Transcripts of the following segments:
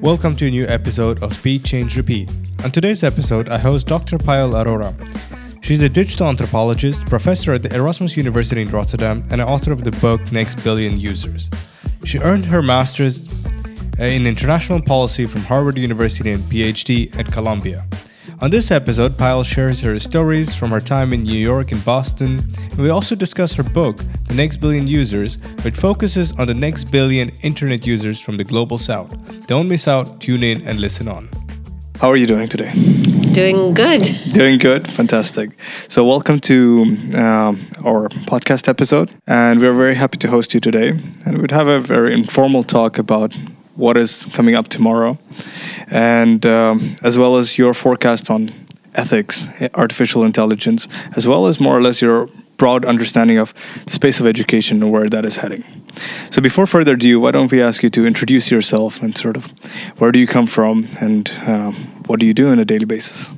Welcome to a new episode of Speed Change Repeat. On today's episode, I host Dr. Payal Arora. She's a digital anthropologist, professor at the Erasmus University in Rotterdam, and author of the book Next Billion Users. She earned her master's uh, in international policy from Harvard University and PhD at Columbia. On this episode, Payal shares her stories from her time in New York and Boston, and we also discuss her book, The Next Billion Users, which focuses on the next billion internet users from the global south. Don't miss out, tune in, and listen on. How are you doing today? Doing good. Doing good, fantastic. So, welcome to um, our podcast episode, and we're very happy to host you today. And we'd have a very informal talk about what is coming up tomorrow, and um, as well as your forecast on ethics, artificial intelligence, as well as more or less your broad understanding of the space of education and where that is heading. So, before further ado, why don't we ask you to introduce yourself and sort of where do you come from and um, what do you do on a daily basis?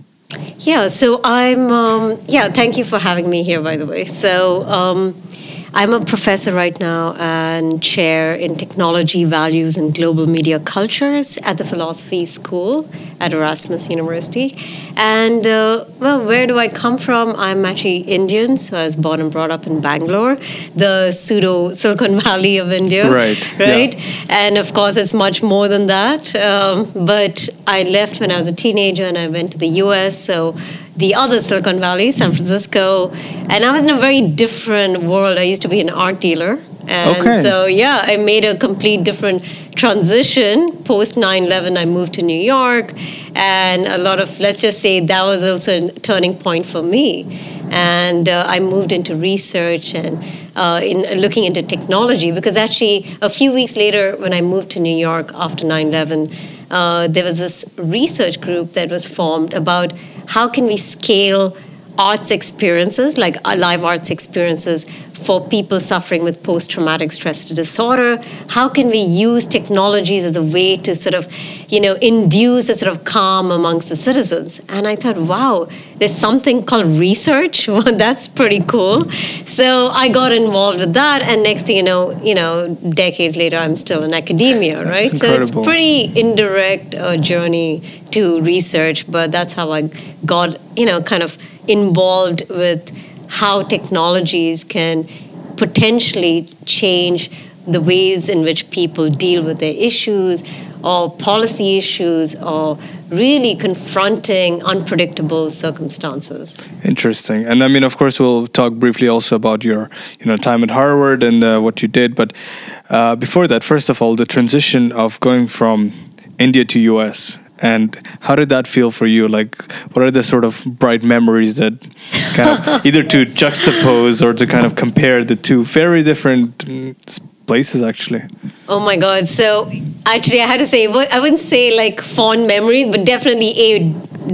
Yeah, so I'm, um, yeah, thank you for having me here, by the way. So, um, I'm a professor right now and chair in technology values and global media cultures at the philosophy school at Erasmus University. And uh, well, where do I come from? I'm actually Indian, so I was born and brought up in Bangalore, the pseudo Silicon Valley of India. Right. Right. Yeah. And of course, it's much more than that. Um, but I left when I was a teenager and I went to the US. So the other Silicon Valley, San Francisco, and I was in a very different world. I used to be an art dealer. And okay. so, yeah, I made a complete different transition. Post 9 11, I moved to New York. And a lot of, let's just say, that was also a turning point for me. And uh, I moved into research and uh, in looking into technology because actually, a few weeks later, when I moved to New York after 9 11, uh, there was this research group that was formed about how can we scale arts experiences, like uh, live arts experiences, for people suffering with post traumatic stress disorder? How can we use technologies as a way to sort of, you know, induce a sort of calm amongst the citizens? And I thought, wow, there's something called research. Well, that's pretty cool. So I got involved with that, and next thing you know, you know, decades later, I'm still in academia, right? So it's pretty indirect uh, journey to research, but that's how I got, you know, kind of involved with how technologies can potentially change the ways in which people deal with their issues or policy issues or really confronting unpredictable circumstances. Interesting. And I mean, of course, we'll talk briefly also about your, you know, time at Harvard and uh, what you did. But uh, before that, first of all, the transition of going from India to US and how did that feel for you? Like what are the sort of bright memories that kind of either to juxtapose or to kind of compare the two? Very different mm, places actually. Oh my god. So actually i had to say i wouldn't say like fond memories but definitely a,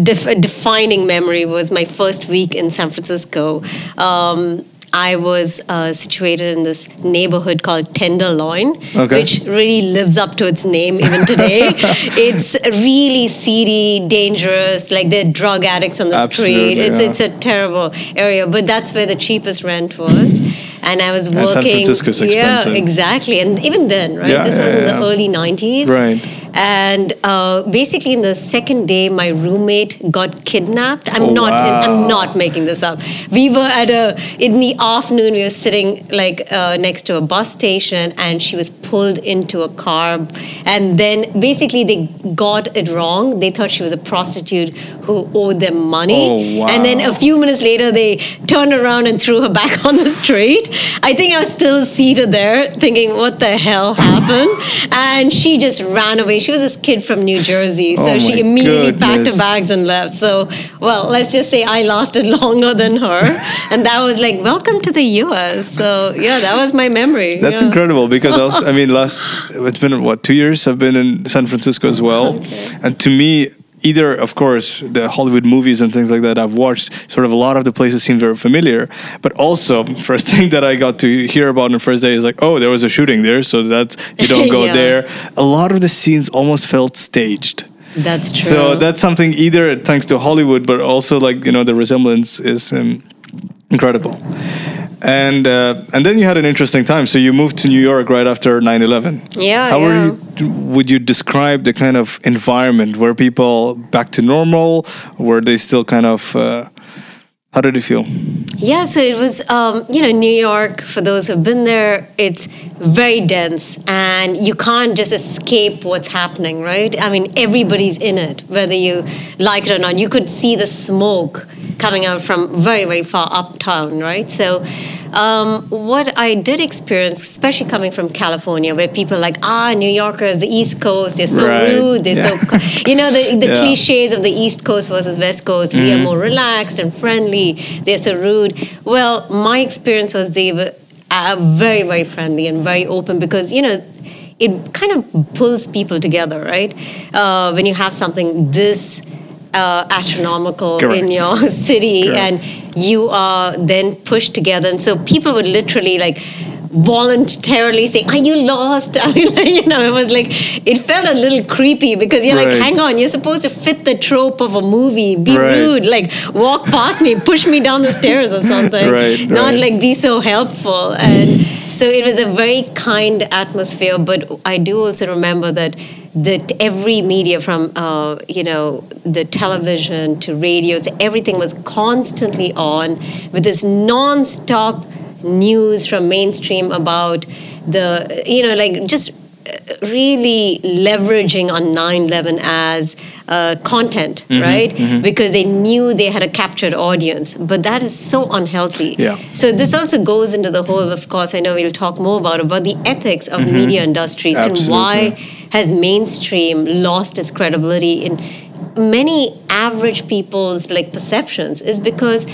def- a defining memory was my first week in san francisco. Um, I was uh, situated in this neighborhood called Tenderloin, okay. which really lives up to its name even today. it's really seedy, dangerous. Like there are drug addicts on the Absolutely, street. It's yeah. it's a terrible area, but that's where the cheapest rent was. And I was working. And San Francisco's expensive. Yeah, exactly. And even then, right? Yeah, this yeah, was in the early '90s. Right and uh, basically in the second day my roommate got kidnapped. I'm oh, not wow. i'm not making this up. We were at a in the afternoon we were sitting like uh, next to a bus station and she was pulled into a car. And then basically they got it wrong. They thought she was a prostitute who owed them money. Oh, wow. and then a few minutes later they turned around and threw her back on the street. I think i was still seated there thinking what the hell happened? And she just ran away she was this kid from New Jersey, so oh she immediately goodness. packed her bags and left. So, well, let's just say I lasted longer than her, and that was like, welcome to the U.S. So, yeah, that was my memory. That's yeah. incredible because also, I mean, last it's been what two years I've been in San Francisco as well, okay. and to me either of course the hollywood movies and things like that i've watched sort of a lot of the places seem very familiar. But also first thing that i got to hear about on the first day is like oh there was a shooting there so that's you don't go yeah. there. A lot of the scenes almost felt staged. That's true. so that's something either thanks to hollywood but also like you know the resemblance is um, incredible and uh, and then you had an interesting time so you moved to new york right after 9-11 yeah how yeah. were you would you describe the kind of environment? Were people back to normal? Were they still kind of uh, how did it feel? Yeah, so it was, um, you know, New York, for those who've been there, it's very dense and you can't just escape what's happening, right? I mean, everybody's in it, whether you like it or not. You could see the smoke coming out from very, very far uptown, right? So, um, what I did experience, especially coming from California, where people are like, ah, New Yorkers, the East Coast, they're so Right. rude, they're Yeah. so, you know, the, the Yeah. cliches of the East Coast versus West Coast. We Mm-hmm. are more relaxed and friendly. They're so rude. Well, my experience was they were uh, very, very friendly and very open because, you know, it kind of pulls people together, right? Uh, when you have something this uh, astronomical Correct. in your city Correct. and you are then pushed together. And so people would literally like, voluntarily say, "Are you lost?" I mean, like, you know, it was like it felt a little creepy because you're Right. like, "Hang on, you're supposed to fit the trope of a movie. Be Right. rude, like walk past me, push me down the stairs or something. Right, Not like be so helpful." And so it was a very kind atmosphere. But I do also remember that that every media from uh, you know the television to radios everything was constantly on with this non-stop news from mainstream about the you know like just really leveraging on 9-11 as uh, content Mm-hmm, right? because they knew they had a captured audience but that is so unhealthy. Yeah. so this also goes into the whole of course i know we'll talk more about about the ethics of media industries and why has mainstream lost its credibility in many average people's like perceptions is because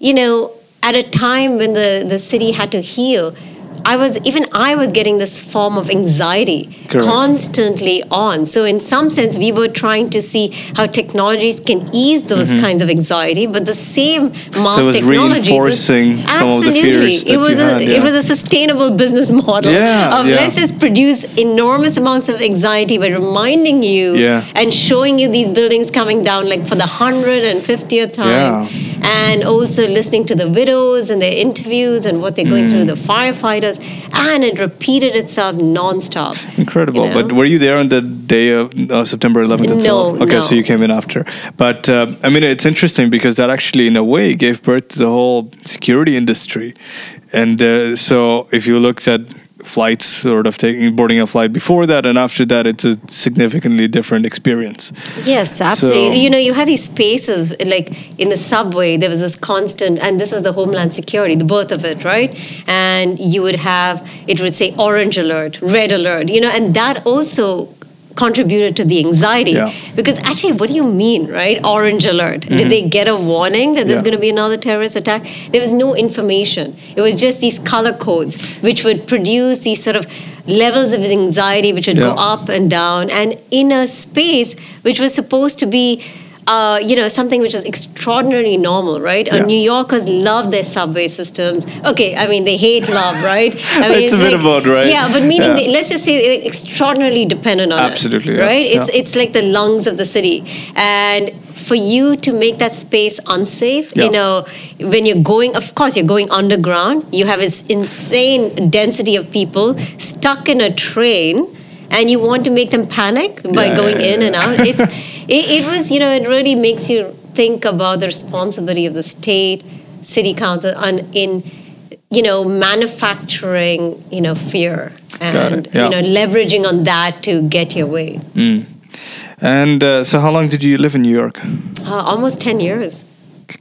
you know at a time when the the city had to heal I was even I was getting this form of anxiety Correct. constantly on. So in some sense, we were trying to see how technologies can ease those kinds of anxiety, but the same mass Mm-hmm. was technologies reinforcing some of the absolutely fears that it was a had, it was a sustainable business model Yeah, of yeah. let's just produce enormous amounts of anxiety by reminding you Yeah. and showing you these buildings coming down like for the 150th time and also listening to the widows and their interviews and what they're going through Mm. the firefighters and it repeated itself nonstop Incredible. you know? But were you there on the day of uh, September 11th No, itself? Okay, no. so you came in after. But uh, I mean, it's interesting because that actually, in a way, gave birth to the whole security industry. And uh, so if you looked at flights, sort of taking boarding a flight before that and after that, it's a significantly different experience. Yes, absolutely. So- you know, you had these spaces like in the subway. There was this constant, and this was the Homeland Security, the birth of it, right? And you would have it would say orange alert, red alert, you know, and that also contributed to the anxiety Yeah. because actually what do you mean right orange alert did they get a warning that there's Mm-hmm. Yeah. going to be another terrorist attack there was no information it was just these color codes which would produce these sort of levels of anxiety which would go up and down and in a space which was supposed to be uh, you know something which is extraordinarily normal, right? Uh, New Yorkers love their subway systems. Okay, I mean they hate love, right? I mean, It's a bit of both, right? Yeah, but meaning Yeah. they, let's just say they're extraordinarily dependent on Absolutely, it, yeah, right? It's yeah. it's like the lungs of the city, and for you to make that space unsafe, Yeah. you know, when you're going, of course, you're going underground. You have this insane density of people stuck in a train. And you want to make them panic by Yeah, going yeah, in and out. It's it, it was you know it really makes you think about the responsibility of the state, city council, on in you know manufacturing you know fear and you know leveraging on that to get your way. And uh, so, how long did you live in New York? Uh, almost ten years.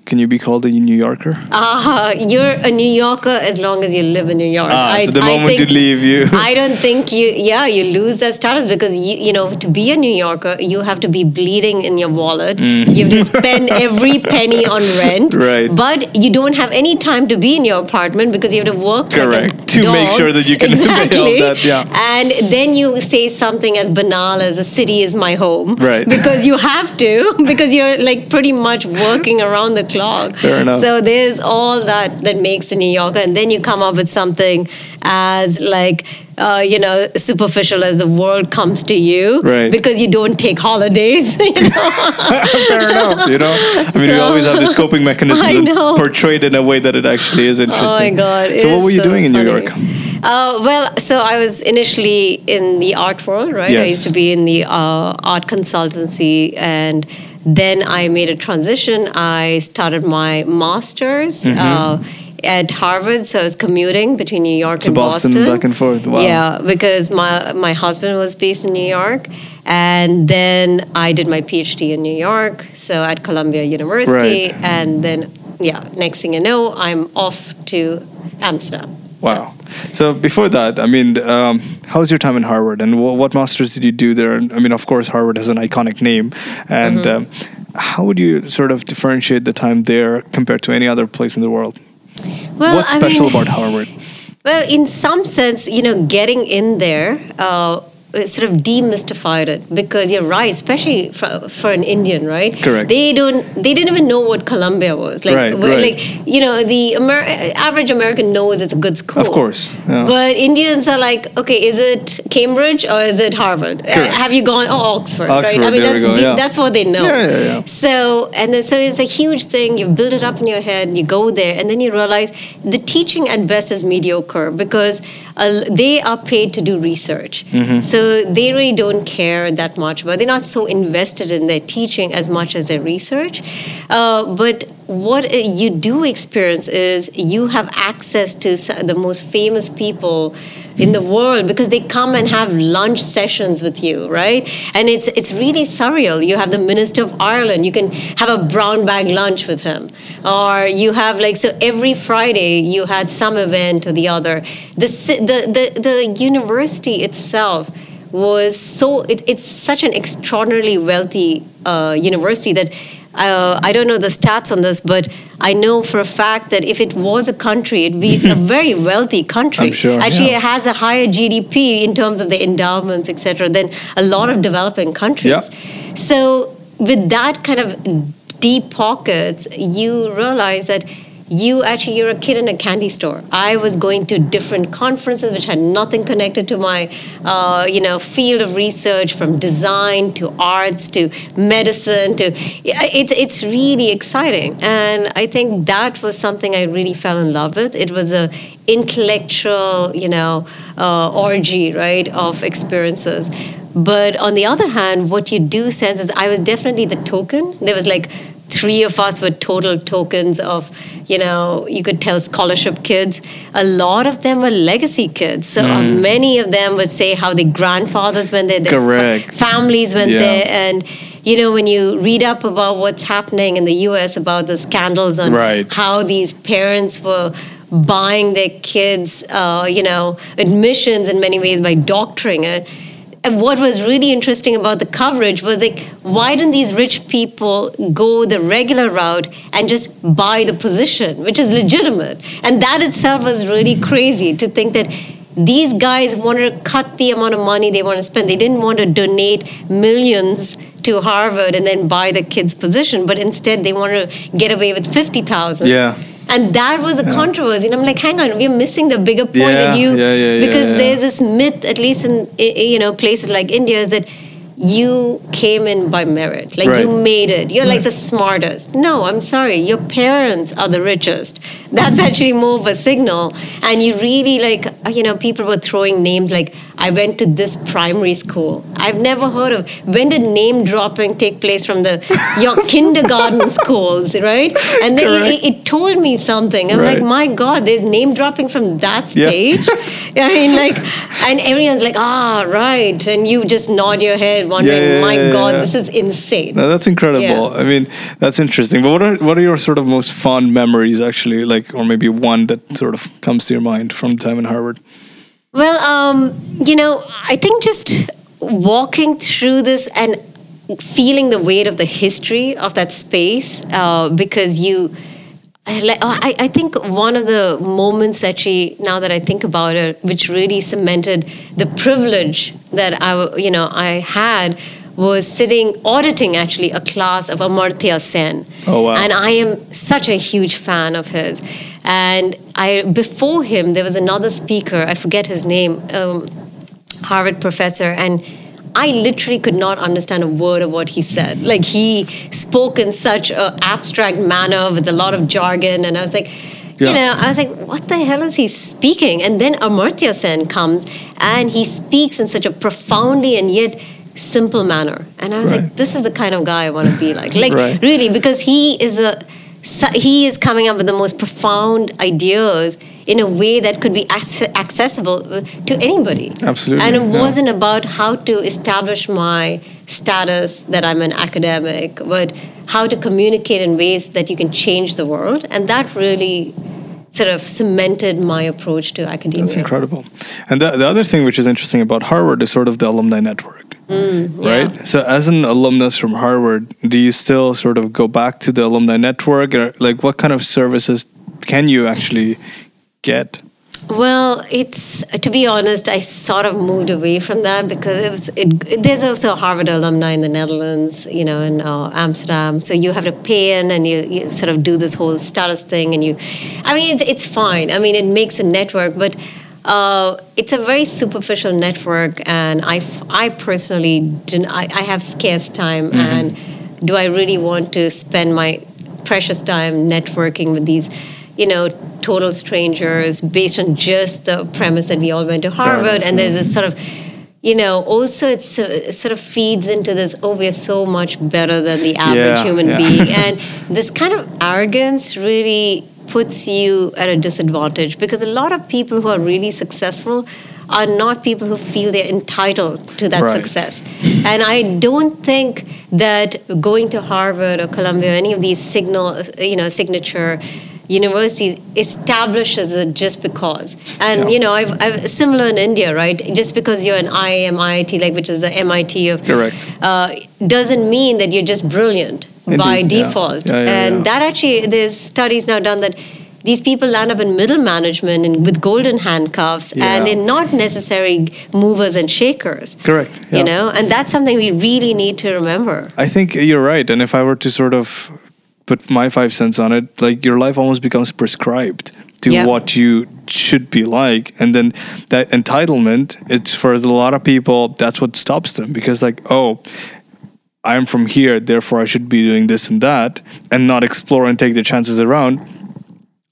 Can you be called a New Yorker? Ah, you're a New Yorker as long as you live in New York. Ah, I- so the I moment you leave, you. I don't think you, yeah, you lose that status because you, you know, to be a New Yorker, you have to be bleeding in your wallet. You have to spend every penny on rent. Mm. Right. But you don't have any time to be in your apartment because you have to work like Correct. To make sure that you can exactly. that, yeah. And then you say something as banal as a city is my home. Right. Because you have to, because you're like pretty much working around the clock. Fair enough. So there's all that that makes a New Yorker, and then you come up with something as like. Uh, you know, superficial as the world comes to you, Right. Because you don't take holidays. You know? Fair enough. You know, I mean, we always have this coping mechanism portrayed in a way that it actually is interesting. Oh my god! So, what were you so doing in New. York? Uh, well, so I was initially in the art world, right? I used to be in the uh, art consultancy, and then I made a transition. I started my master's Mm-hmm. uh, at Harvard, so I was commuting between New York To and Boston, Boston. back and forth. Wow. Yeah, because my my husband was based in New York, and then I did my PhD in New York, so at Columbia University, Right. and then yeah, next thing you know, I'm off to Amsterdam. So- Wow. So before that, I mean, um, how was your time in Harvard, and wh- what masters did you do there? And I mean, of course, Harvard has an iconic name, and Mm-hmm. um, how would you sort of differentiate the time there compared to any other place in the world? Well, What's I special mean- about Harvard? Well, in some sense, you know, getting in there uh, sort of demystified it because you're right, especially for, for an Indian, right? Correct. They don't, they didn't even know what Columbia was. Like, Right, right. like you know, the Amer- average American knows it's a good school. Of course, yeah. But Indians are like, okay, is it Cambridge or is it Harvard? Uh, Correct. have you gone? Oh, Oxford, right? Oxford, I mean, there we that's go, the, yeah. that's what they know. Yeah, yeah, yeah. So and then so it's a huge thing. You build it up in your head. You go there, and then you realize the teaching at best is mediocre because uh, they are paid to do research. Mm-hmm. So they really don't care that much about. They're not so invested in their teaching as much as their research. Uh, but what you do experience is you have access to the most famous people in the world because they come and have lunch sessions with you, right? And it's it's really surreal. You have the Minister of Ireland. You can have a brown bag lunch with him, or you have like so every Friday you had some event or the other. The the the, the university itself was so it, it's such an extraordinarily wealthy uh, university that uh, I don't know the stats on this, but I know for a fact that if it was a country, it'd be a very wealthy country. I'm sure, Actually, yeah. it has a higher GDP in terms of the endowments, etc., than a lot of developing countries. Yeah. So, with that kind of deep pockets, you realize that you actually you're a kid in a candy store. I was going to different conferences which had nothing connected to my, uh, you know, field of research, from design to arts to medicine to it's it's really exciting, and I think that was something I really fell in love with. It was a intellectual, you know, uh, orgy, right, of experiences. But on the other hand, what you do sense is I was definitely the token. There was like three of us were total tokens of, you know, you could tell scholarship kids. A lot of them were legacy kids. So uh, many of them would say how their grandfathers went there, their fa- families went Yeah. there, and you know when you read up about what's happening in the U.S. about the scandals on Right. how these parents were buying their kids, uh, you know, admissions in many ways by doctoring it. And what was really interesting about the coverage was like, why didn't these rich people go the regular route and just buy the position, which is legitimate? And that itself was really crazy to think that these guys wanted to cut the amount of money they want to spend. They didn't want to donate millions to Harvard and then buy the kid's position, but instead they wanted to get away with 50,000. Yeah. And that was a controversy. And I'm like, hang on, we're missing the bigger point Yeah, that you, yeah, yeah, yeah, because yeah. there's this myth, at least in you know places like India, is that you came in by merit, like you made it. You're like the smartest. No, I'm sorry, your parents are the richest. That's actually more of a signal. And you really like, uh, you know, people were throwing names like, I went to this primary school. I've never heard of. When did name dropping take place from the your kindergarten schools, right? And then it, it, told me something. I'm Right. like, my God, there's name dropping from that stage. Yeah. I mean, like, and everyone's like, ah, right, and you just nod your head, wondering, yeah, my yeah, God, yeah. this is insane. No, that's incredible. I mean, that's interesting. But what are what are your sort of most fond memories, actually, like, or maybe one that sort of comes to your mind from time in Harvard? Well, um, you know, I think just walking through this and feeling the weight of the history of that space, uh, because you. I like- I, I think one of the moments actually, now that I think about it, which really cemented the privilege that I, you know, I had was sitting auditing actually a class of Amartya Sen. Oh, wow. And I am such a huge fan of his. And I before him there was another speaker, I forget his name, um, Harvard professor, and I literally could not understand a word of what he said. Like he spoke in such an abstract manner with a lot of jargon, and I was like, Yeah. You know, I was like, what the hell is he speaking? And then Amartya Sen comes and he speaks in such a profoundly and yet simple manner. And I was Right. like, this is the kind of guy I want to be like. Like, Right. really, because he is a he is coming up with the most profound ideas in a way that could be ac- accessible to anybody. Absolutely, And it yeah. wasn't about how to establish my status that I'm an academic, but how to communicate in ways that you can change the world. And that really sort of cemented my approach to academia. That's incredible. And the, the other thing which is interesting about Harvard is sort of the alumni network. Mm, right? yeah. So, as an alumnus from Harvard, do you still sort of go back to the alumni network? Or, like, what kind of services can you actually get? Well, it's to be honest, I sort of moved away from that because it was. It, there's also Harvard alumni in the Netherlands, you know, in uh, Amsterdam. So you have to pay in, and you, you sort of do this whole status thing, and you. I mean, it's it's fine. I mean, it makes a network, but. Uh, it's a very superficial network, and I, I personally didn't. I, I have scarce time, and do I really want to spend my precious time networking with these, you know, total strangers based on just the premise that we all went to Harvard. And there's this sort of, you know, also it's, uh, it sort of feeds into this, oh, we're so much better than the average Yeah, human yeah. being. and this kind of arrogance really puts you at a disadvantage because a lot of people who are really successful are not people who feel they're entitled to that Right. success. And I don't think that going to Harvard or Columbia, or any of these signal, you know, signature universities establishes it just because. And Yeah. you know, I've, I've similar in India, right? Just because you're an IIM, IIT, like which is the MIT of Correct. uh, doesn't mean that you're just brilliant by Indeed, yeah. default. Yeah, yeah, and that actually, there's studies now done that these people land up in middle management and with golden handcuffs, Yeah. and they're not necessarily movers and shakers. Correct. yeah. You know, and that's something we really need to remember. I think you're right. And if I were to sort of put my five cents on it, like your life almost becomes prescribed to Yeah. what you should be like. And then that entitlement, it's for a lot of people, that's what stops them because, like, oh, I'm from here, therefore I should be doing this and that, and not explore and take the chances around.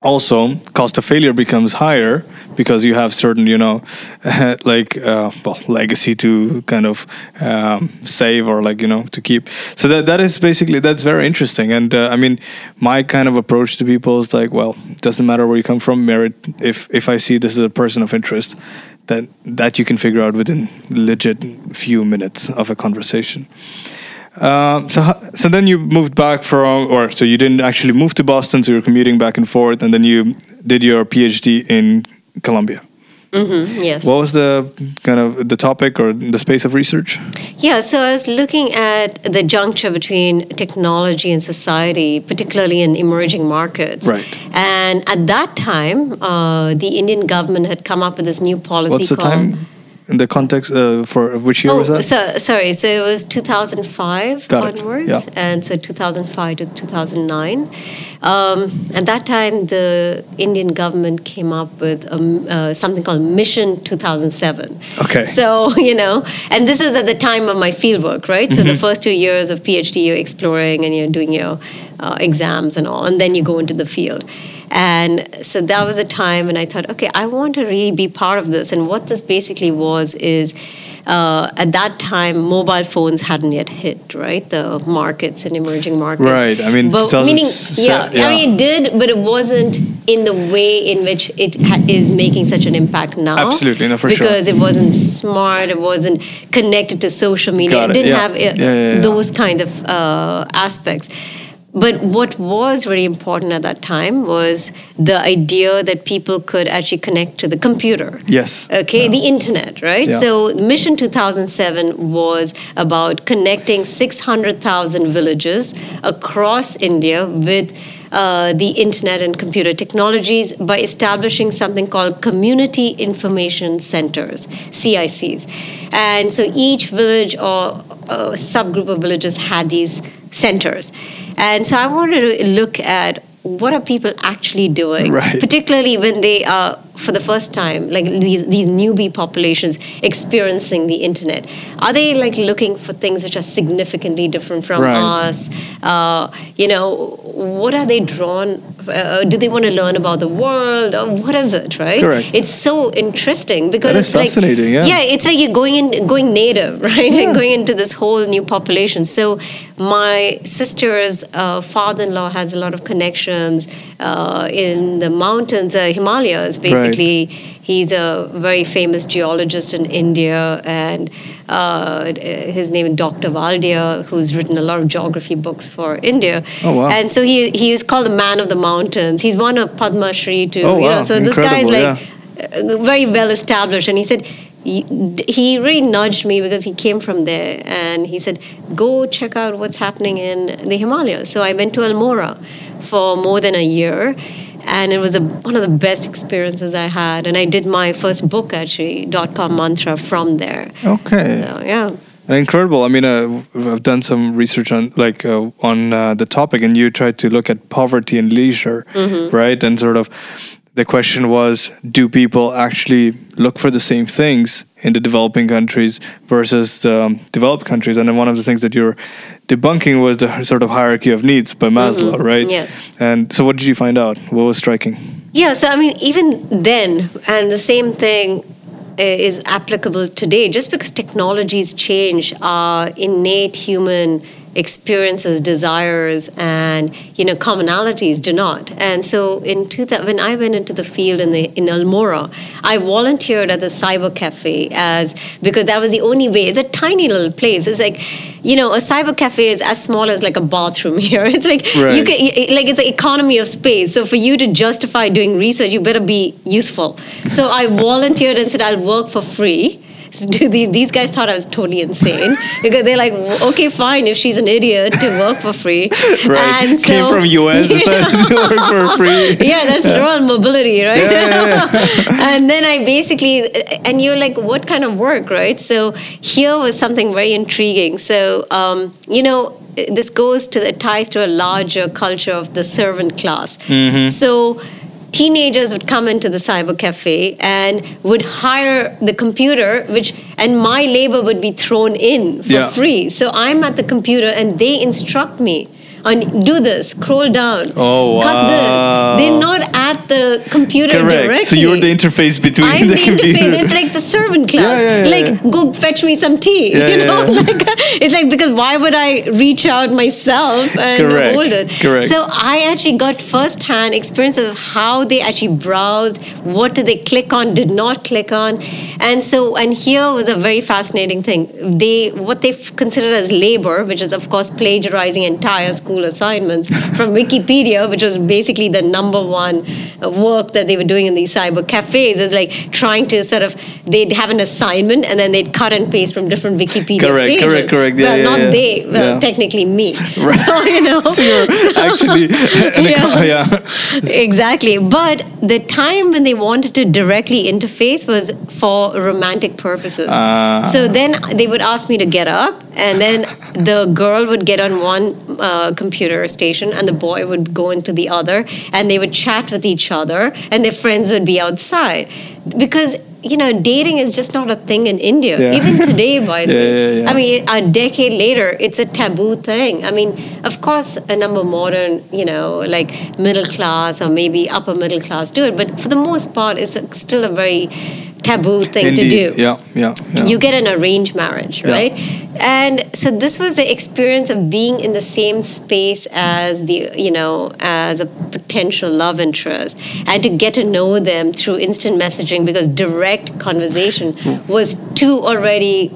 Also, cost of failure becomes higher because you have certain, you know, like uh, well, legacy to kind of um, save or like you know to keep. So that that is basically that's very interesting. And uh, I mean, my kind of approach to people is like, well, it doesn't matter where you come from. Merit. If if I see this is a person of interest, that that you can figure out within legit few minutes of a conversation. Um, so, so then you moved back from, or so you didn't actually move to Boston, so you were commuting back and forth, and then you did your PhD in Columbia. Yes. What was the kind of the topic or the space of research? Yeah, so I was looking at the juncture between technology and society, particularly in emerging markets. Right. And at that time, uh, the Indian government had come up with this new policy What's the called. time? In the context uh, for which year Oh, was that? so, sorry. So it was 2005 Got it, onwards, yeah. and so 2005 to 2009. Um, at that time, the Indian government came up with um, uh, something called Mission 2007. Okay. So you know, and this is at the time of my fieldwork, right? So the Mm-hmm. first two years of PhD, you're exploring and you're doing your uh, exams and all, and then you go into the field. And so that was a time when I thought, okay, I want to really be part of this. And what this basically was is, uh, at that time, mobile phones hadn't yet hit, right? The markets and emerging markets. Right, I mean, but meaning, yeah, yeah. I mean, it did, but it wasn't in the way in which it ha- is making such an impact now. Absolutely, no, for sure. because it wasn't smart, it wasn't connected to social media, Got it it, didn't yeah. have uh, Yeah, those kind of uh, aspects. But what was very important at that time was the idea that people could actually connect to the computer. Yes. Okay, the internet, right? Yeah. So Mission 2007 was about connecting 600,000 villages across India with uh, the internet and computer technologies by establishing something called community information centers, CICs. And so each village or a subgroup of villages had these centers. And so I wanted to look at what are people actually doing, Right. particularly when they are for the first time, like these, these newbie populations experiencing the internet, are they like looking for things which are significantly different from Right. us? Uh, you know, what are they drawn? Uh, do they want to learn about the world? Or what is it, right? Correct. It's so interesting because That is it's like fascinating, yeah. yeah, it's like you're going in, going native, right? And going into this whole new population. So my sister's uh, father-in-law has a lot of connections uh, in the mountains, uh, Himalayas. Basically, he's a very famous geologist in India, and uh, his name is Dr. Valdiya, who's written a lot of geography books for India. Oh, wow. And so he he is called the man of the mountains. He's won a Padma Shri too. Oh, you know, wow. so this guy is like uh, very well established and he said he he really nudged me because he came from there and he said go check out what's happening in the himalayas so i went to almora for more than a year and it was a, one of the best experiences i had and i did my first book actually dot com mantra from there Okay. so yeah And incredible. I mean, uh, I've done some research on like uh, on uh, the topic, and you tried to look at poverty and leisure, right? And sort of the question was, do people actually look for the same things in the developing countries versus the um, developed countries? And then one of the things that you're debunking was the sort of hierarchy of needs by Maslow, right? Yes. And so, what did you find out? What was striking? Yeah, so I mean, even then, and the same thing uh, is applicable today. Just because technologies change, our innate human experiences, desires, and you know commonalities do not. And so, in 2000, when I went into the field in the in Almora, I volunteered at the cyber cafe as because that was the only way. It's a tiny little place. It's like, you know, a cyber cafe is as small as like a bathroom here. It's like you can like it's an economy of space. So for you to justify doing research, you better be useful. So I volunteered and said I'll work for free. So do the, these guys thought I was totally insane because they're like, okay, fine, if she's an idiot to work for free. Right. And Came so- from US, decided to work for free. yeah, that's rural mobility, right? Yeah, yeah, and then I basically, and you're like, what kind of work, right? So here was something very intriguing. So, um, you know, this goes to the ties to a larger culture of the servant class. Mm-hmm. So teenagers would come into the cyber cafe and would hire the computer which and my labor would be thrown in for Yeah. free so i'm at the computer and they instruct me on do this scroll down Oh, cut wow. this they're not at the computer Correct. directly So you're the interface between the computer. I'm the, the interface. It's like the servant class. Yeah, yeah, yeah, like, go fetch me some tea. Yeah, you know, like it's like because why would I reach out myself and Correct, hold it? correct. So I actually got first-hand experiences of how they actually browsed, what did they click on, did not click on, and so and here was a very fascinating thing. They what they considered as labor, which is of course plagiarizing entire school assignments from Wikipedia, which was basically the number one uh, work that they were doing in these cyber cafes, is like trying to sort of they'd have an assignment and then they'd cut and paste from different Wikipedia Correct, pages. correct, correct. Yeah, well, yeah, not yeah. they, well, Yeah. technically me. So you know. So you're actually, Yeah. yeah. Exactly. But the time when they wanted to directly interface was for romantic purposes. Ah. So then they would ask me to get up, and then the girl would get on one uh, computer station, and the boy would go into the other, and they would chat with each other, and their friends would be outside. Because you know, dating is just not a thing in India. Yeah. Even today, by the Yeah, way. yeah. I mean, a decade later, it's a taboo thing. I mean, of course, a number of modern, you know, like middle class or maybe upper middle class do it, but for the most part, it's still a very taboo mm-hmm. thing to do. Yeah, yeah, yeah. You get an arranged marriage, Yeah. right? And so this was the experience of being in the same space as the, you know, as a potential love interest and to get to know them through instant messaging because direct conversation hmm. was too already,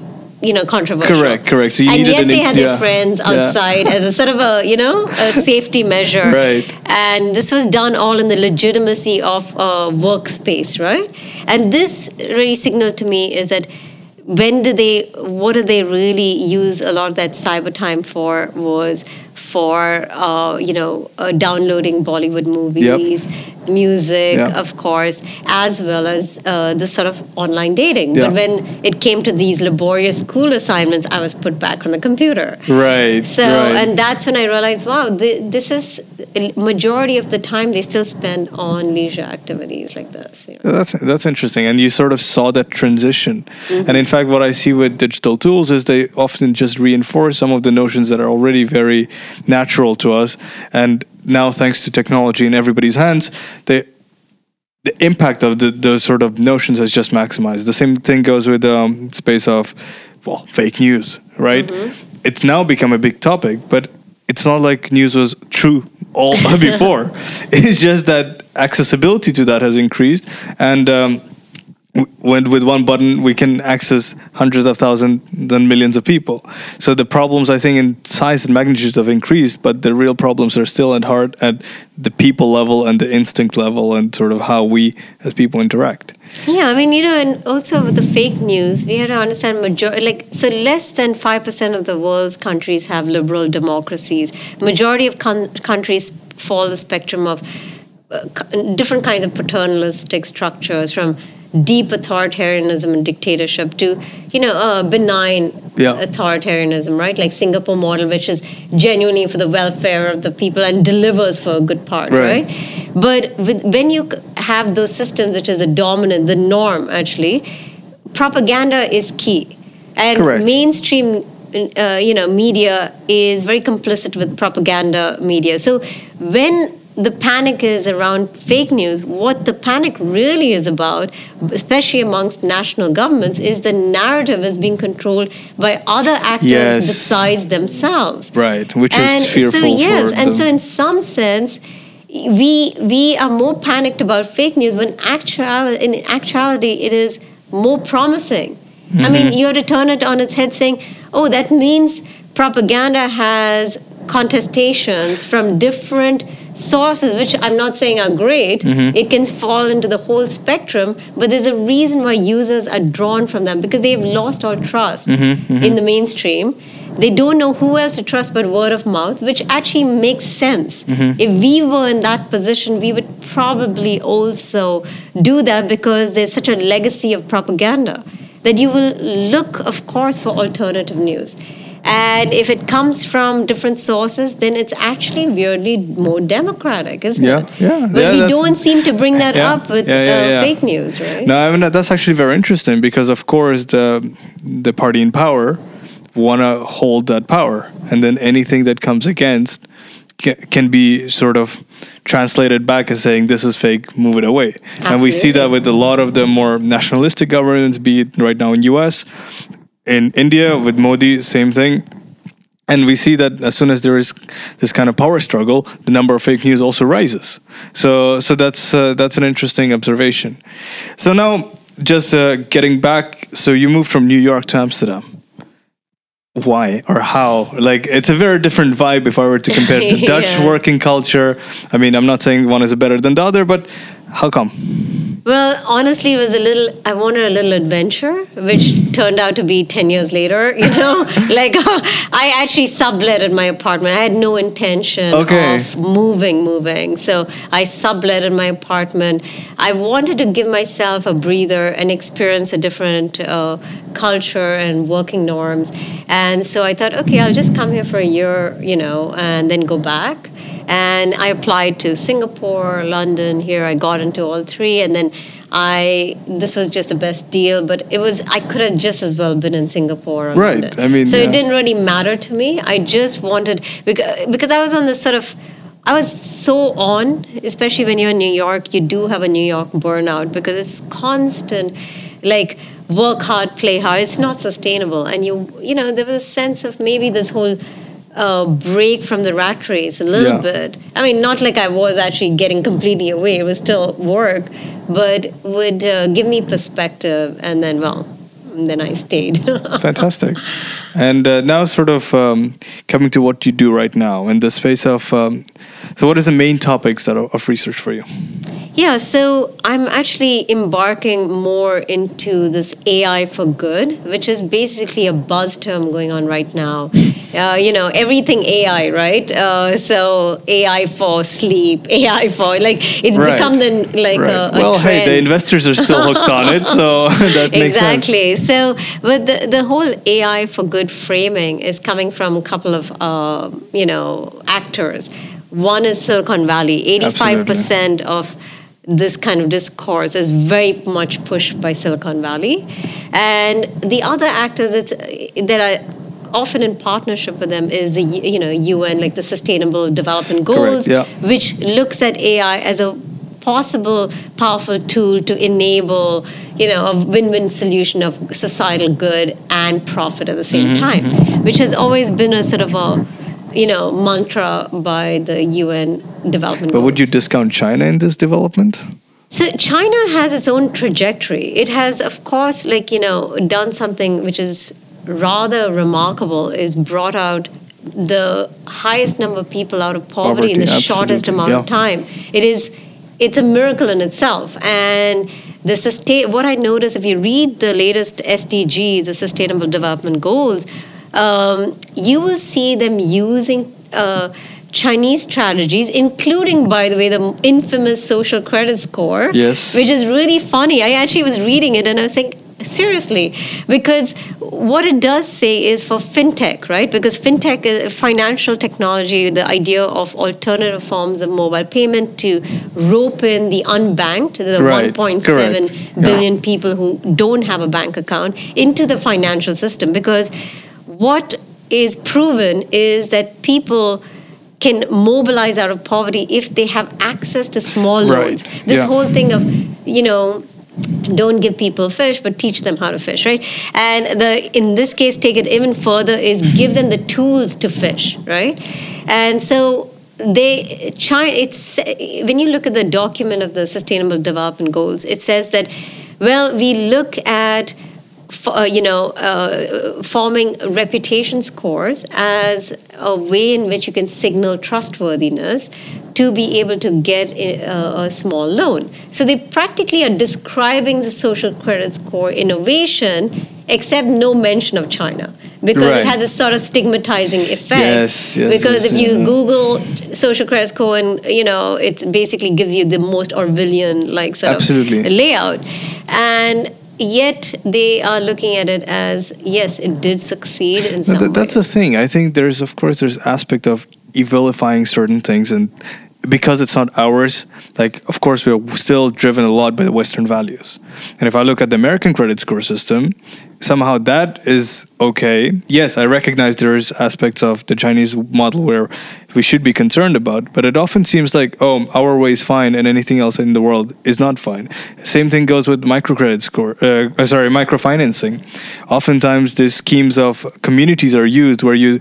you know, controversial. Correct, correct. So you and needed yet they had yeah. their friends Yeah. outside as a sort of a, you know, a safety measure. Right. And this was done all in the legitimacy of a workspace, right? And this really signaled to me is that when do they, what do they really use a lot of that cyber time for was for, uh, you know, uh, downloading Bollywood movies, music, Yeah. of course, as well as uh, the sort of online dating. Yeah. But when it came to these laborious school assignments, I was put back on the computer. Right. So, right. and that's when I realized, wow, th- this is majority of the time they still spend on leisure activities like this. You know? That's that's interesting, and you sort of saw that transition. And in fact, what I see with digital tools is they often just reinforce some of the notions that are already very natural to us. And now, thanks to technology in everybody's hands, they the impact of the those sort of notions has just maximized. The same thing goes with the um, space of well, fake news, right? It's now become a big topic, but it's not like news was true all before. it's just that accessibility to that has increased, and um, when with one button we can access hundreds of thousands, then millions of people. So the problems, I think, in size and magnitude have increased, but the real problems are still at heart at the people level and the instinct level, and sort of how we as people interact. Yeah, I mean, you know, and also with the fake news, we have to understand major like so less than five percent of the world's countries have liberal democracies. Majority of con- countries fall the spectrum of uh, different kinds of paternalistic structures, from deep authoritarianism and dictatorship to you know uh, benign Yeah. authoritarianism, right? Like Singapore model, which is genuinely for the welfare of the people and delivers for a good part, Right. right? But with, when you have those systems, which is the dominant, the norm, actually, propaganda is key, and Correct. mainstream. Uh, you know, media is very complicit with propaganda media. So when the panic is around fake news, what the panic really is about, especially amongst national governments, is the narrative is being controlled by other actors Yes. besides themselves Right, which and is fearful so yes and the- so in some sense we we are more panicked about fake news when actual in actuality it is more promising i mean Mm-hmm. you have to turn it on its head saying oh that means propaganda has contestations from different sources which i'm not saying are great Mm-hmm. it can fall into the whole spectrum but there's a reason why users are drawn from them because they've lost all trust Mm-hmm, in the mainstream they don't know who else to trust but word of mouth, which actually makes sense. Mm-hmm. If we were in that position, we would probably also do that because there's such a legacy of propaganda that you will look, of course, for alternative news. And if it comes from different sources, then it's actually weirdly more democratic, isn't Yeah, it? yeah, But yeah, we don't seem to bring that Yeah, up with yeah, uh, fake news, right? No, I mean that's actually very interesting because, of course, the the party in power want to hold that power, and then anything that comes against can, can be sort of translated back as saying this is fake, move it away. Absolutely. And we see that with a lot of the more nationalistic governments, be it right now in U.S., in India with Modi, same thing. And we see that as soon as there is this kind of power struggle, the number of fake news also rises. So, so that's uh, that's an interesting observation. So now, just uh, getting back, so you moved from New York to Amsterdam. Why or how? Like, it's a very different vibe if I were to compare the Dutch Yeah. working culture. I mean, I'm not saying one is better than the other, but how come? Well, honestly, it was a little. I wanted a little adventure, which turned out to be ten years later. You know, like I actually subletted my apartment. I had no intention Okay. of moving, moving. So I subletted my apartment. I wanted to give myself a breather and experience a different uh, culture and working norms. And so I thought, okay, I'll just come here for a year, you know, and then go back and I applied to Singapore, London. Here, I got into all three, and then I this was just the best deal. But it was I could have just as well been in Singapore. Or Right. London. I mean, so yeah. it didn't really matter to me. I just wanted because because I was on this sort of. I was so on, especially when you're in New York, you do have a New York burnout because it's constant, like work hard, play hard. It's not sustainable, and you, you know, there was a sense of maybe this whole uh, break from the rat race a little Yeah. bit. I mean, not like I was actually getting completely away. It was still work, but would uh, give me perspective. And then, well, then I stayed. Fantastic. And uh, now, sort of um, coming to what you do right now in the space of. Um, so, what is the main topics that are of research for you? Yeah, so I'm actually embarking more into this AI for good, which is basically a buzz term going on right now. Uh, you know, everything AI, right? Uh, so AI for sleep, AI for like it's Right. become the like Right. a, a well, hey, the investors are still hooked on it, so that makes sense. exactly. So, but the, the whole AI for good framing is coming from a couple of uh, you know actors. One is Silicon Valley. Eighty-five percent of this kind of discourse is very much pushed by Silicon Valley, and the other actors that are often in partnership with them is the you know UN like the Sustainable Development Goals, yeah. which looks at AI as a possible powerful tool to enable you know a win-win solution of societal good and profit at the same mm-hmm, time mm-hmm. which has always been a sort of a you know mantra by the UN development But would you discount China in this development? So China has its own trajectory. It has, of course, like you know, done something which is rather remarkable. Is brought out the highest number of people out of poverty, in the Poverty, shortest absolutely, amount of time. It is, it's a miracle in itself. And the sustain. What I notice if you read the latest SDGs, the Sustainable Development Goals, um, you will see them using. Uh, Chinese strategies, including, by the way, the infamous social credit score, Yes. which is really funny. I actually was reading it and I was saying, seriously, because what it does say is for fintech, right? Because fintech is financial technology, the idea of alternative forms of mobile payment to rope in the unbanked, the Right, 1.7 correct. billion people who don't have a bank account, into the financial system. Because what is proven is that people can mobilize out of poverty if they have access to small Right, loans. This yeah. whole thing of, you know, don't give people fish but teach them how to fish right? And the in this case take it even further is give them the tools to fish right? And so they China it's when you look at the document of the sustainable development goals it says that well we look at f- uh, you know, uh, forming reputation scores as a way in which you can signal trustworthiness to be able to get a, a small loan. So they practically are describing the social credit score innovation, except no mention of China. Because Right. it has a sort of stigmatizing effect. Yes, yes, because yes, if you yeah. Mm-hmm. Google social credit score, and you know, it basically gives you the most Orwellian like sort Absolutely. of layout, and yet they are looking at it as yes, it did succeed in No, some that, that's way. the thing. I think there's, of course, there's aspect of vilifying certain things, and because it's not ours, like, of course, we're still driven a lot by the Western values. And if I look at the American credit score system, somehow that is okay. Yes, I recognize there's aspects of the Chinese model where we should be concerned about, but it often seems like, oh, our way is fine, and anything else in the world is not fine. Same thing goes with microcredit score. Uh, uh, sorry, microfinancing. Oftentimes, these schemes of communities are used where you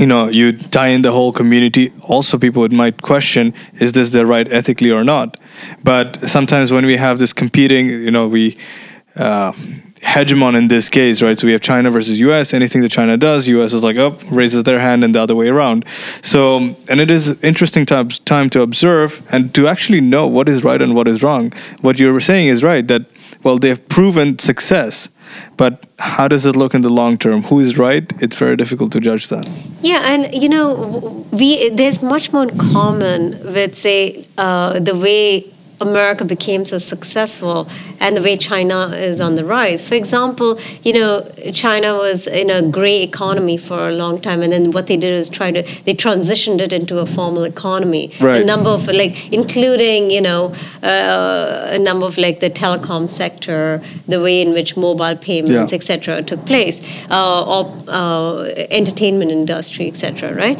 you know you tie in the whole community. Also people might question is this the right ethically or not? But sometimes when we have this competing you know we uh, hegemon in this case right? So we have china versus us anything that china does us is like up raises their hand and the other way around. So and it is interesting time, time to observe and to actually know what is right and what is wrong. What you're saying is right that well they've proven success but how does it look in the long term? Who is right? It's very difficult to judge that. Yeah, and you know, we there's much more in common with say uh, the way America became so successful and the way China is on the rise. For example, you know, China was in a gray economy for a long time, and then what they did is try to they transitioned it into a formal economy. Right. A number of like, including you know, uh, a number of like the telecom sector, the way in which mobile payments, Yeah. etc., took place, uh, or uh, entertainment industry, etc. Right?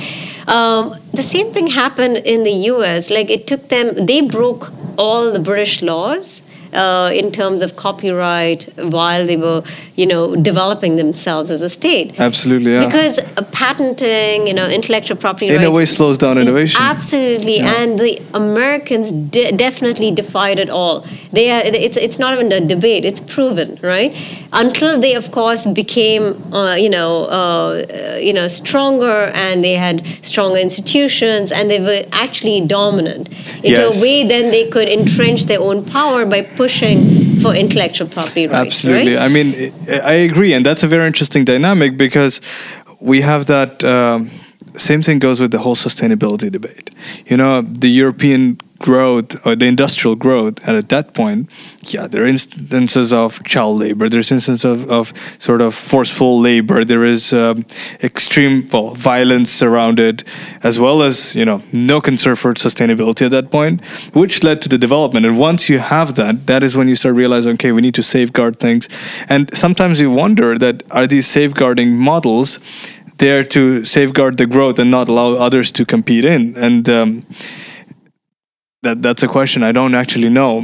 Um, the same thing happened in the U.S. Like it took them, they broke all the British laws. Uh, in terms of copyright, while they were, you know, developing themselves as a state, Absolutely, yeah. because uh, patenting, you know, intellectual property in rights, a way slows down innovation. Absolutely, Yeah. and the Americans de- definitely defied it all. They are, it's it's not even a debate; it's proven, right? until they, of course, became, uh, you know, uh, you know, stronger and they had stronger institutions and they were actually dominant. In Yes. a way, then they could entrench their own power by pushing for intellectual property rights. Absolutely. Right? I mean, I I agree, and that's a very interesting dynamic because we have that. Um, same thing goes with the whole sustainability debate. You know, the European growth or the industrial growth, and at that point, yeah, there are instances of child labor. There's instances of, of sort of forceful labor. There is um, extreme well, violence around it, as well as you know no concern for sustainability at that point, which led to the development. And once you have that, that is when you start realizing, okay, we need to safeguard things. And sometimes you wonder that are these safeguarding models there to safeguard the growth and not allow others to compete in? And um, that that's a question I don't actually know.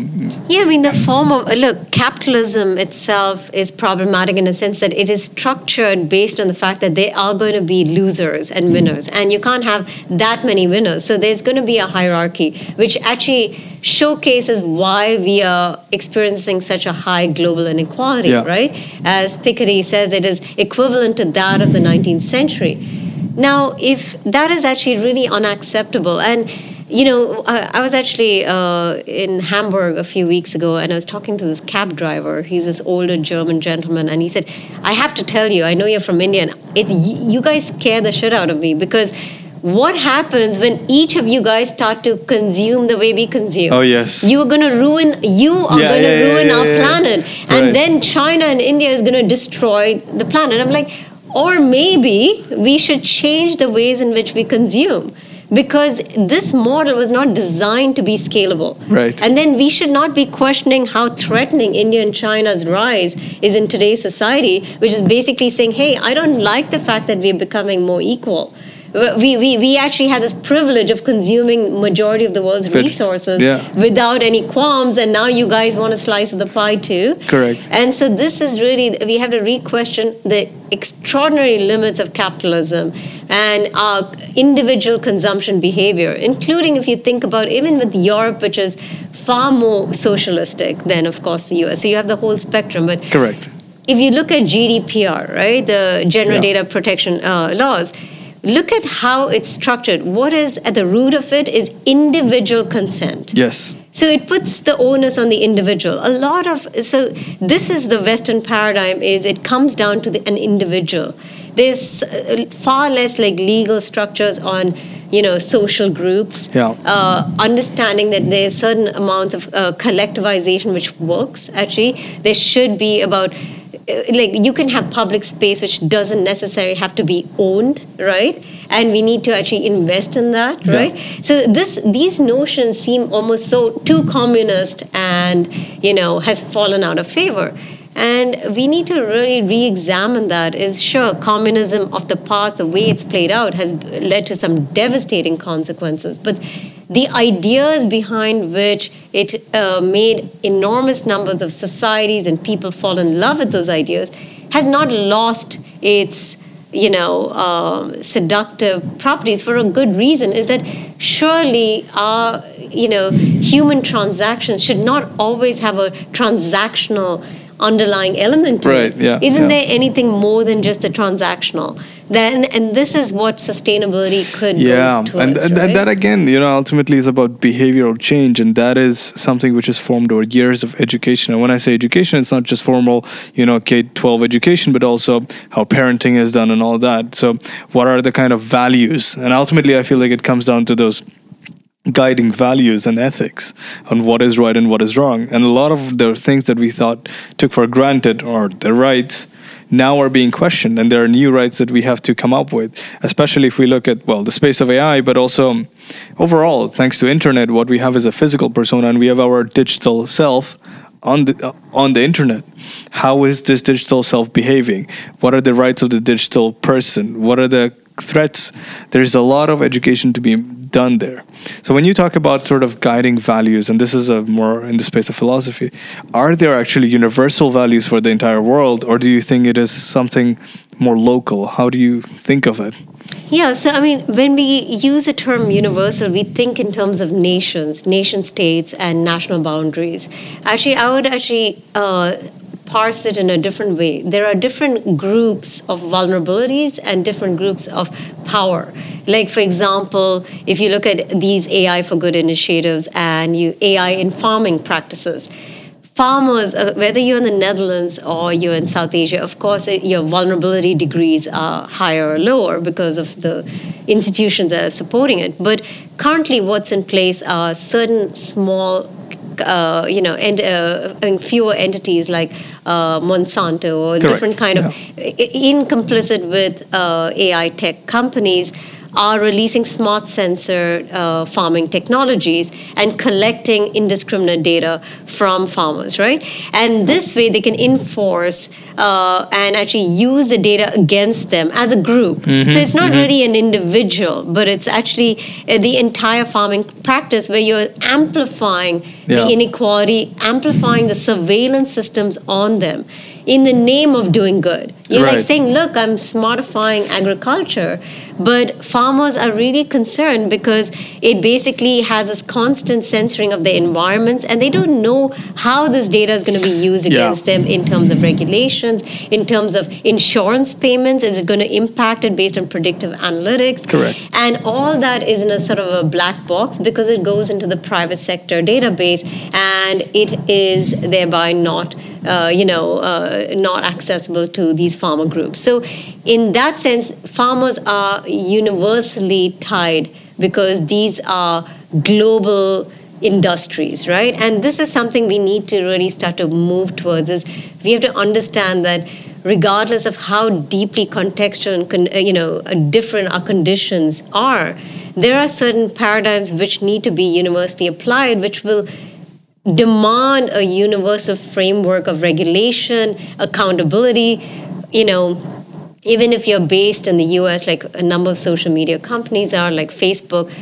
Yeah, I mean, the form of look, capitalism itself is problematic in a sense that it is structured based on the fact that there are going to be losers and winners, and you can't have that many winners. So there's going to be a hierarchy, which actually showcases why we are experiencing such a high global inequality, Yeah. right? As Piketty says, it is equivalent to that of the 19th century. Now, if that is actually really unacceptable, and you know, I, I was actually uh, in Hamburg a few weeks ago, and I was talking to this cab driver. He's this older German gentleman, and he said, "I have to tell you, I know you're from India, and it, you guys scare the shit out of me because." What happens when each of you guys start to consume the way we consume? Oh, yes. You are going to ruin. You are Yeah, going to yeah, yeah, ruin yeah, our planet, Right. and then China and India is going to destroy the planet. I'm like, or maybe we should change the ways in which we consume because this model was not designed to be scalable. Right. And then we should not be questioning how threatening India and China's rise is in today's society, which is basically saying, hey, I don't like the fact that we're becoming more equal. We, we, we actually had this privilege of consuming majority of the world's resources yeah. without any qualms and now you guys want a slice of the pie too Correct. and so this is really we have to re-question the extraordinary limits of capitalism and our individual consumption behavior including if you think about even with europe which is far more socialistic than of course the us so you have the whole spectrum but Correct. if you look at GDPR, right, the General Yeah. Data Protection uh, Laws, look at how it's structured. What is at the root of it is individual consent. Yes. So it puts the onus on the individual. A lot of so this is the Western paradigm. Is it comes down to the, an individual. There's uh, far less like legal structures on you know social groups. Yeah. Uh, understanding that there's certain amounts of uh, collectivization which works. Actually, there should be about Uh, like you can have public space which doesn't necessarily have to be owned right? And we need to actually invest in that Yeah. right? So this these notions seem almost so too communist and you know has fallen out of favor and we need to really re-examine that. Is sure communism of the past the way it's played out has led to some devastating consequences. But the ideas behind which it uh, made enormous numbers of societies and people fall in love with those ideas has not lost its you know um, seductive properties for a good reason is that surely our you know human transactions should not always have a transactional underlying element to Right, it yeah, isn't yeah. there anything more than just a transactional? Then and this is what sustainability could yeah and, towards, and, and right? that again you know ultimately is about behavioral change and that is something which is formed over years of education. And when i say education it's not just formal you know k-12 education but also how parenting is done and all that. So what are the kind of values? And ultimately i feel like it comes down to those guiding values and ethics on what is right and what is wrong. And a lot of the things that we thought took for granted or the rights now are being questioned and there are new rights that we have to come up with especially if we look at well the space of ai but also um, overall thanks to internet what we have is a physical persona and we have our digital self on the uh, on the internet. How is this digital self behaving? What are the rights of the digital person? What are the threats there's a lot of education to be done there. So when you talk about sort of guiding values and this is a more in the space of philosophy are there actually universal values for the entire world or do you think it is something more local? How do you think of it? Yeah, so I mean, when we use the term universal, we think in terms of nations, nation states, and national boundaries. Actually, I would actually uh, parse it in a different way. There are different groups of vulnerabilities and different groups of power. Like, for example, if you look at these AI for good initiatives and you AI in farming practices, farmers, uh, whether you're in the Netherlands or you're in South Asia, of course, your vulnerability degrees are higher or lower because of the institutions that are supporting it. But currently, what's in place are certain small uh, you know, and uh, fewer entities like uh, Monsanto or Correct. different kind of in complicit with uh, AI tech companies are releasing smart sensor uh, farming technologies and collecting indiscriminate data from farmers, right? And this way they can enforce uh, and actually use the data against them as a group. Mm-hmm, so it's not really an individual, but it's actually uh, the entire farming practice where you're amplifying Yeah. the inequality, amplifying the surveillance systems on them in the name of doing good. You're like saying, look, I'm smartifying agriculture. But farmers are really concerned because it basically has this constant censoring of their environments, and they don't know how this data is going to be used Yeah. against them in terms of regulations, in terms of insurance payments. Is it going to impact it based on predictive analytics? Correct. And all that is in a sort of a black box because it goes into the private sector database and it is thereby not, uh, you know, uh, not accessible to these farmer groups. So, in that sense, farmers are universally tied because these are global industries right and this is something we need to really start to move towards is we have to understand that regardless of how deeply contextual and uh, you know uh, different our conditions are there are certain paradigms which need to be universally applied which will demand a universal framework of regulation accountability you know even if you're based in the US like a number of social media companies are like Facebook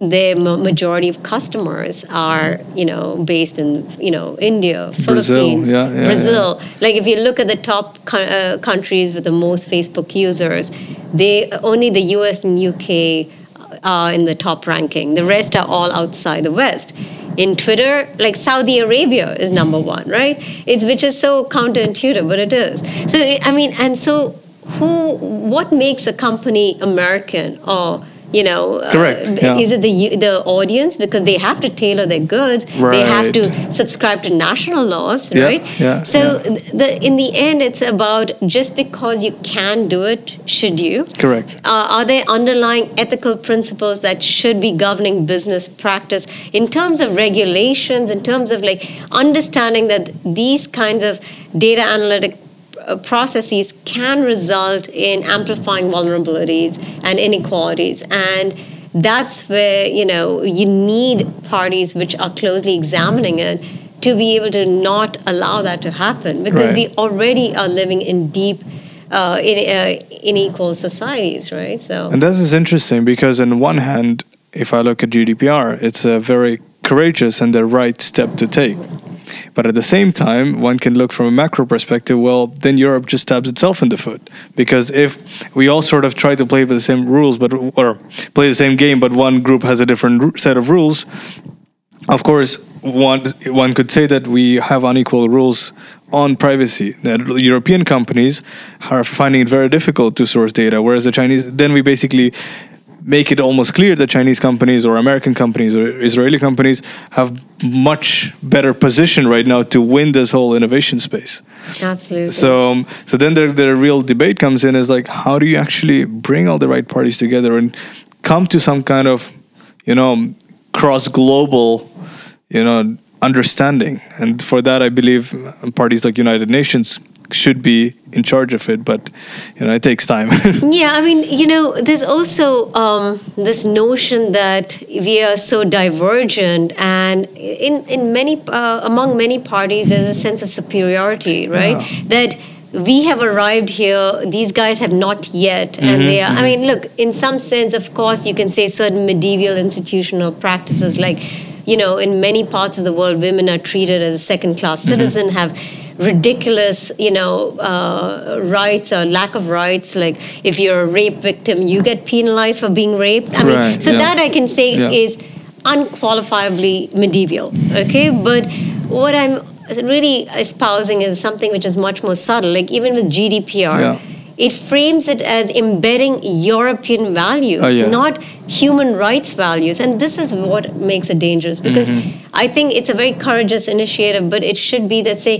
the majority of customers are you know based in you know India, Brazil, Philippines, yeah, yeah, Brazil. Like if you look at the top co- uh, countries with the most Facebook users, they only the US and UK are in the top ranking. The rest are all outside the West. In Twitter, like Saudi Arabia is number one, right? It's which is so counterintuitive, but it is. So I mean, and so who? What makes a company American or you know, uh, yeah. is it the the audience because they have to tailor their goods, they have to subscribe to national laws, Yeah, right? yeah, so the in the end, it's about just because you can do it, should you? Correct. Uh, are there underlying ethical principles that should be governing business practice in terms of regulations, in terms of like understanding that these kinds of data analytic uh, processes can result in amplifying vulnerabilities and inequalities and that's where you know you need parties which are closely examining it to be able to not allow that to happen because Right. we already are living in deep uh, in, uh, unequal societies right so And that is interesting because, on one hand, if I look at GDPR, it's a very courageous and the right step to take. But at the same time, one can look from a macro perspective. Well, then Europe just stabs itself in the foot because if we all sort of try to play by the same rules, but or play the same game, but one group has a different set of rules, of course, one one could say that we have unequal rules on privacy. That European companies are finding it very difficult to source data, whereas the Chinese. Then we basically make it almost clear that Chinese companies or American companies or Israeli companies have much better position right now to win this whole innovation space. absolutely So, um, so then the, the real debate comes in is like, how do you actually bring all the right parties together and come to some kind of, you know, cross global, you know, understanding? And for that, I believe parties like United Nations should be in charge of it. But you know, it takes time. Yeah, I mean, you know, there's also um, this notion that we are so divergent, and in in many uh, among many parties, there's a sense of superiority, right? That we have arrived here; these guys have not yet, and they are. I mean, look, in some sense, of course, you can say certain medieval institutional practices, like you know, in many parts of the world, women are treated as a second-class citizen, have ridiculous, you know, uh, rights or lack of rights. Like if you're a rape victim, you get penalized for being raped. I mean, so yeah. that I can say Yeah. is unqualifiably medieval. Okay, but what I'm really espousing is something which is much more subtle. Like even with GDPR, Yeah. it frames it as embedding European values, Oh, yeah. not human rights values. And this is what makes it dangerous because Mm-hmm. I think it's a very courageous initiative, but it should be that, say,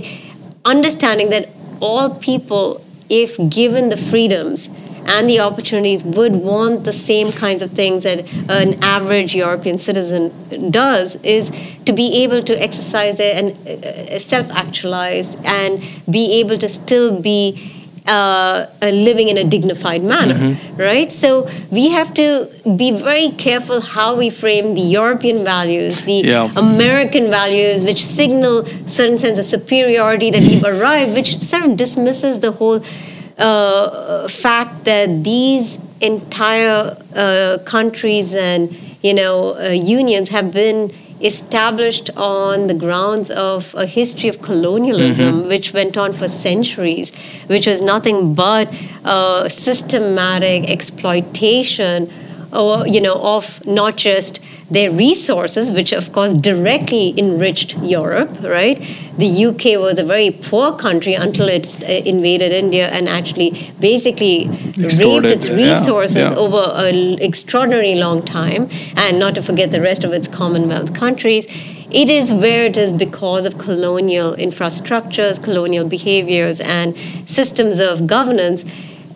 understanding that all people, if given the freedoms, and the opportunities would want the same kinds of things that an average European citizen does is to be able to exercise and uh, self-actualize and be able to still be uh, uh, living in a dignified manner, right? So we have to be very careful how we frame the European values, the Yeah. American values, which signal certain sense of superiority that we've arrived, which sort of dismisses the whole uh, fact that these entire uh, countries and you know uh, unions have been established on the grounds of a history of colonialism which went on for centuries which was nothing but uh, systematic exploitation or you know of not just their resources which of course directly enriched europe right? The uk was a very poor country until it uh, invaded india and actually basically Extorted, raped its yeah, resources yeah. over an extraordinarily long time. And not to forget the rest of its commonwealth countries. It is where it is because of colonial infrastructures colonial behaviors and systems of governance.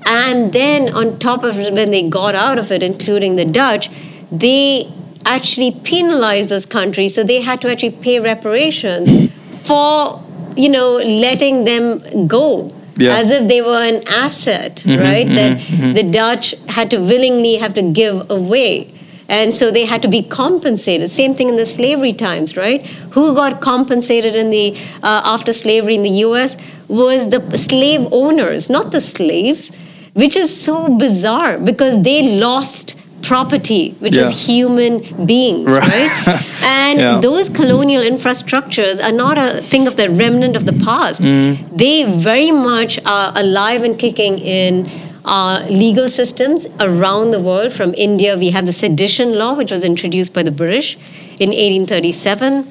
And then on top of it, when they got out of it, including the Dutch, they actually penalized those countries. So they had to actually pay reparations for, you know, letting them go. Yeah. As if they were an asset, mm-hmm, right? Mm-hmm, that mm-hmm. the Dutch had to willingly have to give away. And so they had to be compensated. Same thing in the slavery times, right? Who got compensated in the uh, after slavery in the U.S. was the slave owners, not the slaves, which is so bizarre because they lost property, which Yeah. is human beings, Right. right? and Yeah. those colonial infrastructures are not a thing of the remnant of the past. Mm. They very much are alive and kicking in uh, legal systems around the world. From India, we have the sedition law, which was introduced by the British in 1837,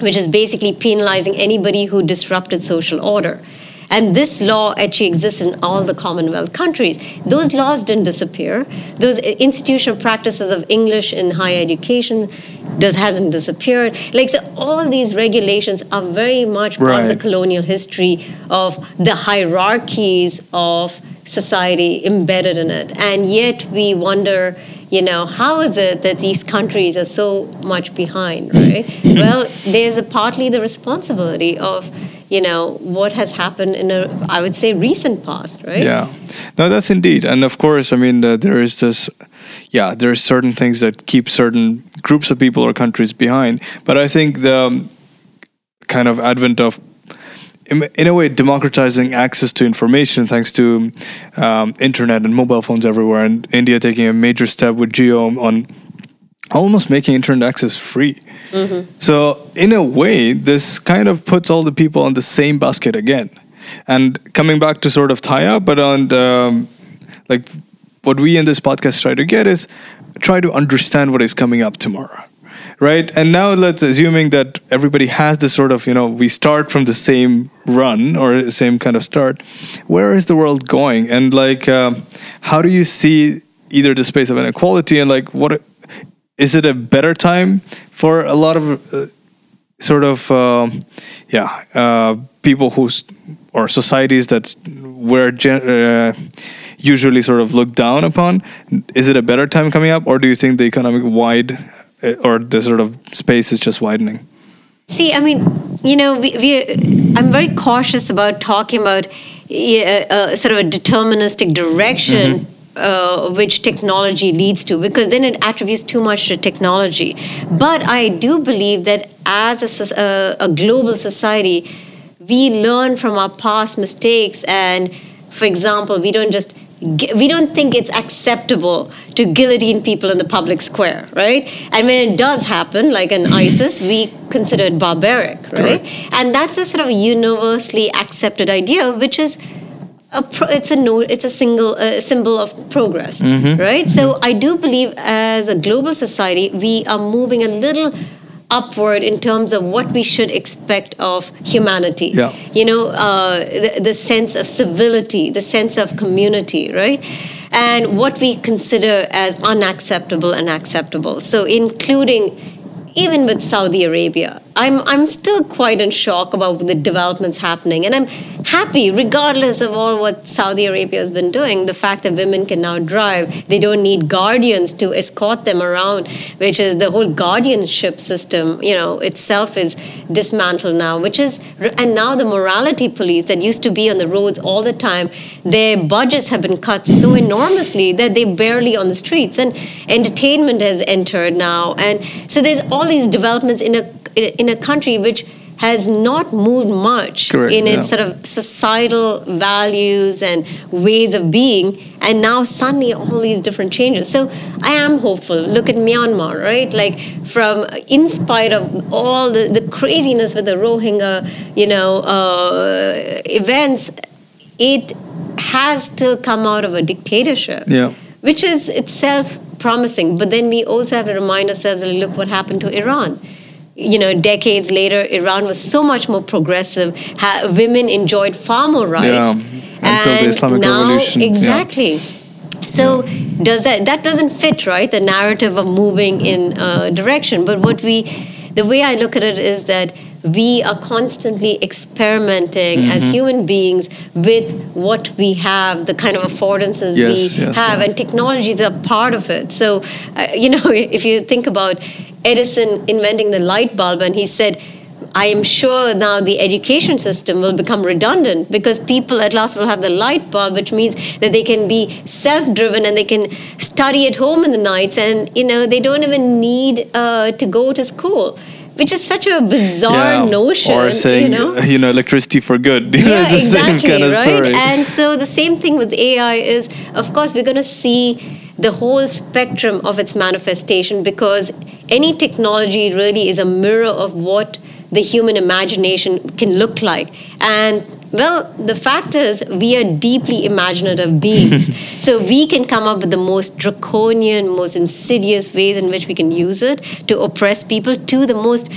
which is basically penalizing anybody who disrupted social order. And this law actually exists in all the Commonwealth countries. Those laws didn't disappear. Those institutional practices of English in higher education does hasn't disappeared. Like so, all these regulations are very much part of the colonial history of the hierarchies of society embedded in it. And yet we wonder, you know, how is it that these countries are so much behind, right? well, there's a partly the responsibility of, you know, what has happened in a, I would say, recent past, right? Yeah, no, that's indeed, and of course, I mean, uh, there is this. Yeah, there are certain things that keep certain groups of people or countries behind, but I think the um, kind of advent of, in a way, democratizing access to information thanks to um, internet and mobile phones everywhere, and India taking a major step with Jio on almost making internet access free. So, in a way, this kind of puts all the people on the same basket again. And coming back to sort of tie up, but on the, um, like what we in this podcast try to get is try to understand what is coming up tomorrow. Right. And now let's assuming that everybody has this sort of, you know, we start from the same run or the same kind of start. Where is the world going? And like, um, how do you see either the space of inequality and like what is it a better time for a lot of uh, sort of um, yeah uh, people who or societies that were gen- uh, usually sort of looked down upon is it a better time coming up or do you think the economic wide uh, or the sort of space is just widening See, I mean, you know, we, we I'm very cautious about talking about uh, uh, sort of a deterministic direction. Uh, which technology leads to, because then it attributes too much to technology. But I do believe that as a, uh, a global society, we learn from our past mistakes. And for example, we don't just we don't think it's acceptable to guillotine people in the public square, right? And when it does happen, like in ISIS, we consider it barbaric, right? And that's a sort of universally accepted idea, which is a pro- it's a no, it's a single uh, symbol of progress, right? So I do believe as a global society, we are moving a little upward in terms of what we should expect of humanity. Yeah. You know, uh, the, the sense of civility, the sense of community, right? And what we consider as unacceptable and acceptable. So, including even with Saudi Arabia, I'm, I'm still quite in shock about the developments happening. And I'm happy, regardless of all what Saudi Arabia has been doing, the fact that women can now drive, they don't need guardians to escort them around, which is the whole guardianship system, you know, itself is dismantled now, which is, and now the morality police that used to be on the roads all the time, their budgets have been cut so enormously that they're barely on the streets. And entertainment has entered now. And so there's all these developments in a in a country which has not moved much Correct, in its yeah. sort of societal values and ways of being and now suddenly all these different changes so i am hopeful look at myanmar right like from in spite of all the, the craziness with the rohingya you know uh, events it has still come out of a dictatorship Yeah. which is itself promising. But then we also have to remind ourselves, and look what happened to Iran. You know, decades later, Iran was so much more progressive. Ha- women enjoyed far more rights. Yeah, until the And Islamic now, Revolution, yeah. Exactly. So does that that doesn't fit right the narrative of moving in a direction? But what we, the way I look at it is that we are constantly experimenting as Mm-hmm. human beings with what we have, the kind of affordances Yes, we yes, have, yeah. and technology is a part of it. So, uh, you know, if you think about Edison inventing the light bulb, and he said, I am sure now the education system will become redundant because people at last will have the light bulb, which means that they can be self-driven and they can study at home in the nights, and you know they don't even need uh, to go to school, which is such a bizarre notion. Or saying, you know? you know, electricity for good. Yeah, it's the same exactly, kind of right? story. And so the same thing with AI is, of course, we're going to see the whole spectrum of its manifestation because any technology really is a mirror of what the human imagination can look like. And well, the fact is, we are deeply imaginative beings. so we can come up with the most draconian, most insidious ways in which we can use it to oppress people to the most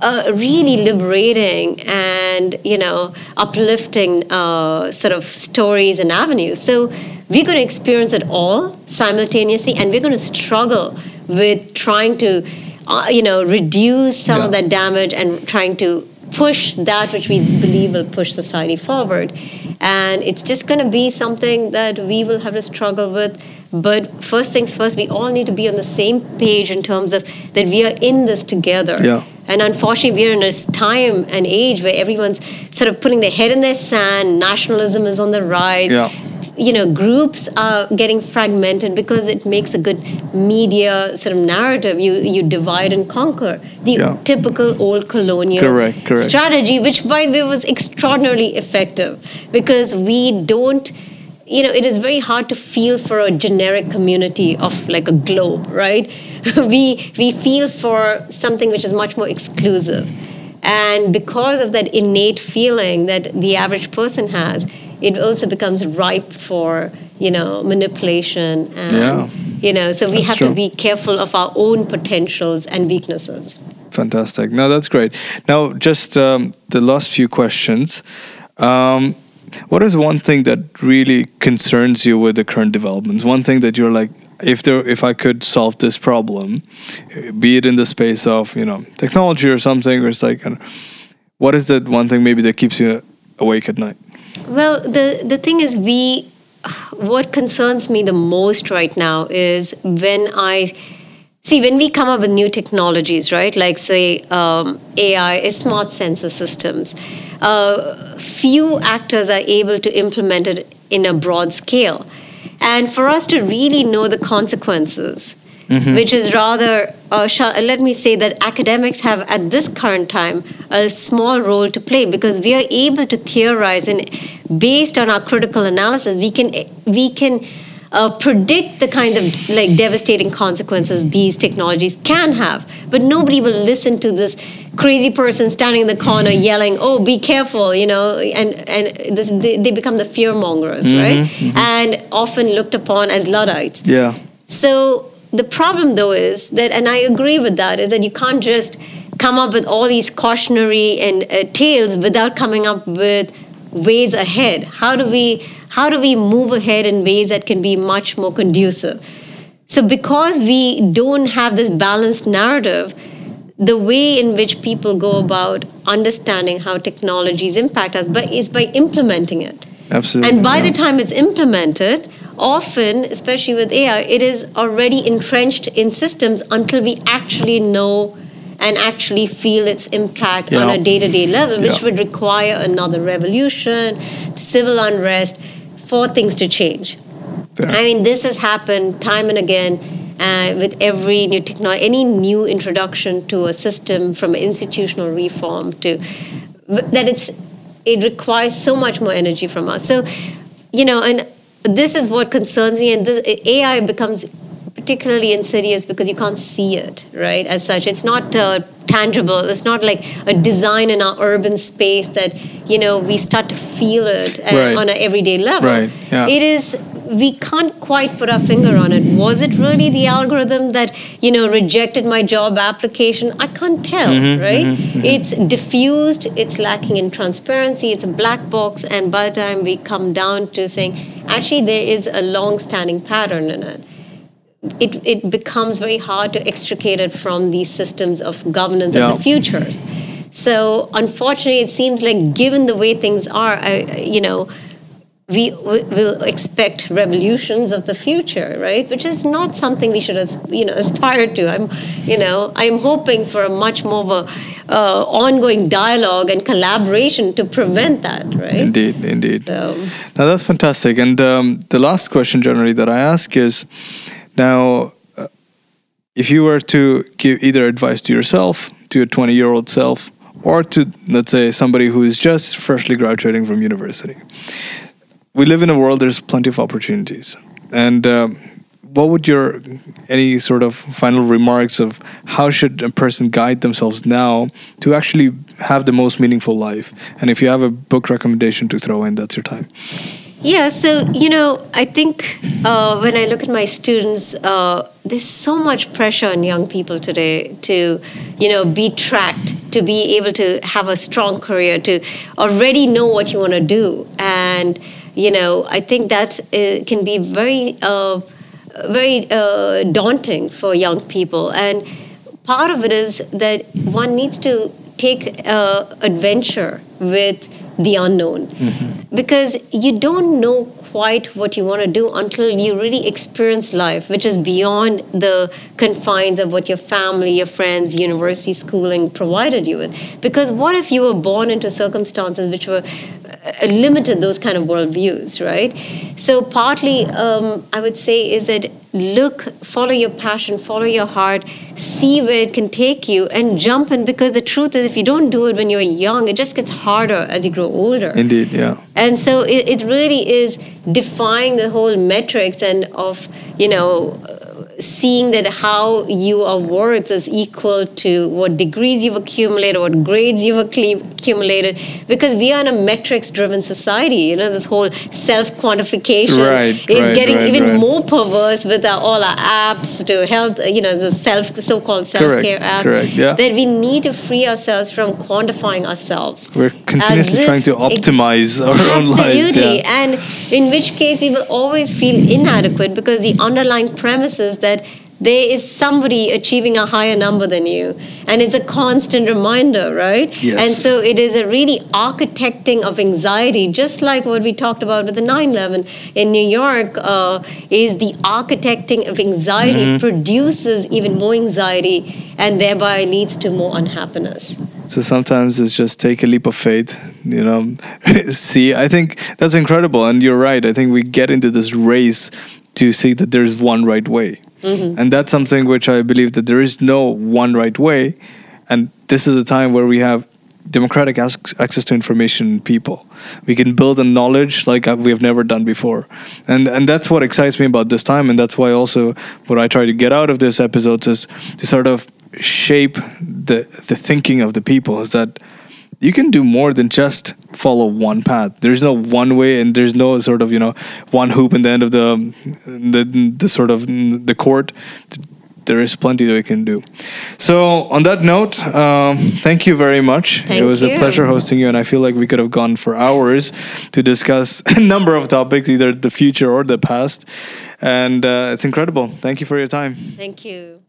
uh, really liberating and you know uplifting uh, sort of stories and avenues. So we're going to experience it all simultaneously, and we're going to struggle with trying to uh, you know reduce some of that damage and trying to push that which we believe will push society forward. And it's just going to be something that we will have to struggle with. But first things first, we all need to be on the same page in terms of that we are in this together. Yeah. And unfortunately, we're in this time and age where everyone's sort of putting their head in their sand. Nationalism is on the rise. Yeah. You know, groups are getting fragmented because it makes a good media sort of narrative. You you divide and conquer. The Yeah. typical old colonial Correct, correct. strategy, which by the way was extraordinarily effective because we don't you know it is very hard to feel for a generic community of like a globe right we we feel for something which is much more exclusive and because of that innate feeling that the average person has it also becomes ripe for you know manipulation and Yeah. you know so we That's have true. to be careful of our own potentials and weaknesses Fantastic. No, that's great. Now, just um, the last few questions. Um, what is one thing that really concerns you with the current developments? One thing that you're like, if there, if I could solve this problem, be it in the space of you know technology or something, or it's like, uh, what is that one thing maybe that keeps you awake at night? Well, the the thing is, we what concerns me the most right now is when I see when we come up with new technologies, right? Like say um, AI, smart sensor systems. Uh, few actors are able to implement it in a broad scale, and for us to really know the consequences. Which is rather, uh, shall, let me say that academics have at this current time a small role to play because we are able to theorize and based on our critical analysis, we can we can uh, predict the kinds of like devastating consequences these technologies can have. But nobody will listen to this crazy person standing in the corner yelling, "Oh, be careful!" You know, and and this, they, they become the fear mongers, right? And often looked upon as luddites. Yeah. So the problem, though, is that, and I agree with that, is that you can't just come up with all these cautionary and uh, tales without coming up with ways ahead. How do we how do we move ahead in ways that can be much more conducive? So because we don't have this balanced narrative, the way in which people go about understanding how technologies impact us but is by implementing it. Absolutely. And by yeah. the time it's implemented, often, especially with AI, it is already entrenched in systems until we actually know and actually feel its impact on a day to day level, which Yeah. would require another revolution, civil unrest for things to change. Fair. I mean, this has happened time and again uh, with every new technology, any new introduction to a system from institutional reform to that it's it requires so much more energy from us. So, you know, and this is what concerns me. And this, AI becomes particularly insidious because you can't see it, right? As such, it's not uh, tangible. It's not like a design in our urban space that you know we start to feel it uh, Right. on an everyday level. Right, yeah. It is. We can't quite put our finger on it. Was it really the algorithm that you know rejected my job application? I can't tell, Mm-hmm, right? It's diffused. It's lacking in transparency. It's a black box. And by the time we come down to saying, actually, there is a long-standing pattern in it it, it becomes very hard to extricate it from these systems of governance Yeah. of the futures. So unfortunately, it seems like given the way things are, I, you know, we will expect revolutions of the future, right? Which is not something we should, you know, aspire to. I'm, you know, I'm hoping for a much more of a uh, ongoing dialogue and collaboration to prevent that, right? Indeed, indeed. So, Now that's fantastic. And um, the last question, generally, that I ask is now, uh, if you were to give either advice to yourself, to your 20 year old self, or to, let's say, somebody who is just freshly graduating from university, we live in a world, there's plenty of opportunities. And um, what would your any sort of final remarks of how should a person guide themselves now to actually have the most meaningful life? And if you have a book recommendation to throw in, that's your time. Yeah, so you know, I think uh, when I look at my students, uh, there's so much pressure on young people today to, you know, be tracked, to be able to have a strong career, to already know what you want to do, and you know, I think that uh, can be very, uh, very uh, daunting for young people, and part of it is that one needs to take uh, adventure with the unknown. Because you don't know quite what you want to do until you really experience life which is beyond the confines of what your family your friends university schooling provided you with. Because what if you were born into circumstances which were uh, limited those kind of worldviews right? So partly um, i would say is that look follow your passion follow your heart see where it can take you and jump in because the truth is if you don't do it when you're young it just gets harder as you grow older Indeed, yeah. and so it, it really is defying the whole metrics and of you know seeing that how you are worth is equal to what degrees you've accumulated what grades you've accumulated because we are in a metrics driven society you know this whole self quantification Right, is right, getting right, even more perverse with our, all our apps to health you know the self so-called self-care apps correct, yeah. that we need to free ourselves from quantifying ourselves We're continuously if trying to optimize our own lives. Absolutely. Yeah. And in which case we will always feel inadequate because the underlying premise is that there is somebody achieving a higher number than you. And it's a constant reminder, right? Yes. And so it is a really architecting of anxiety, just like what we talked about with the 9 11 in New York, uh, is the architecting of anxiety Mm-hmm. produces even more anxiety and thereby leads to more unhappiness. So sometimes it's just take a leap of faith, you know. see, I think that's incredible, and you're right. I think we get into this race to see that there's one right way, and that's something which I believe that there is no one right way, and this is a time where we have democratic ac- access to information people. We can build a knowledge like uh, we have never done before, and and that's what excites me about this time, and that's why also what I try to get out of this episode is to sort of shape the the thinking of the people is that you can do more than just follow one path. There's no one way, and there's no sort of you know one hoop in the end of the the, the sort of the court. there is plenty that we can do. So, on that note, um, thank you very much. Thank it was a pleasure hosting you, and I feel like we could have gone for hours to discuss a number of topics, either the future or the past. And uh, it's incredible. Thank you for your time. Thank you.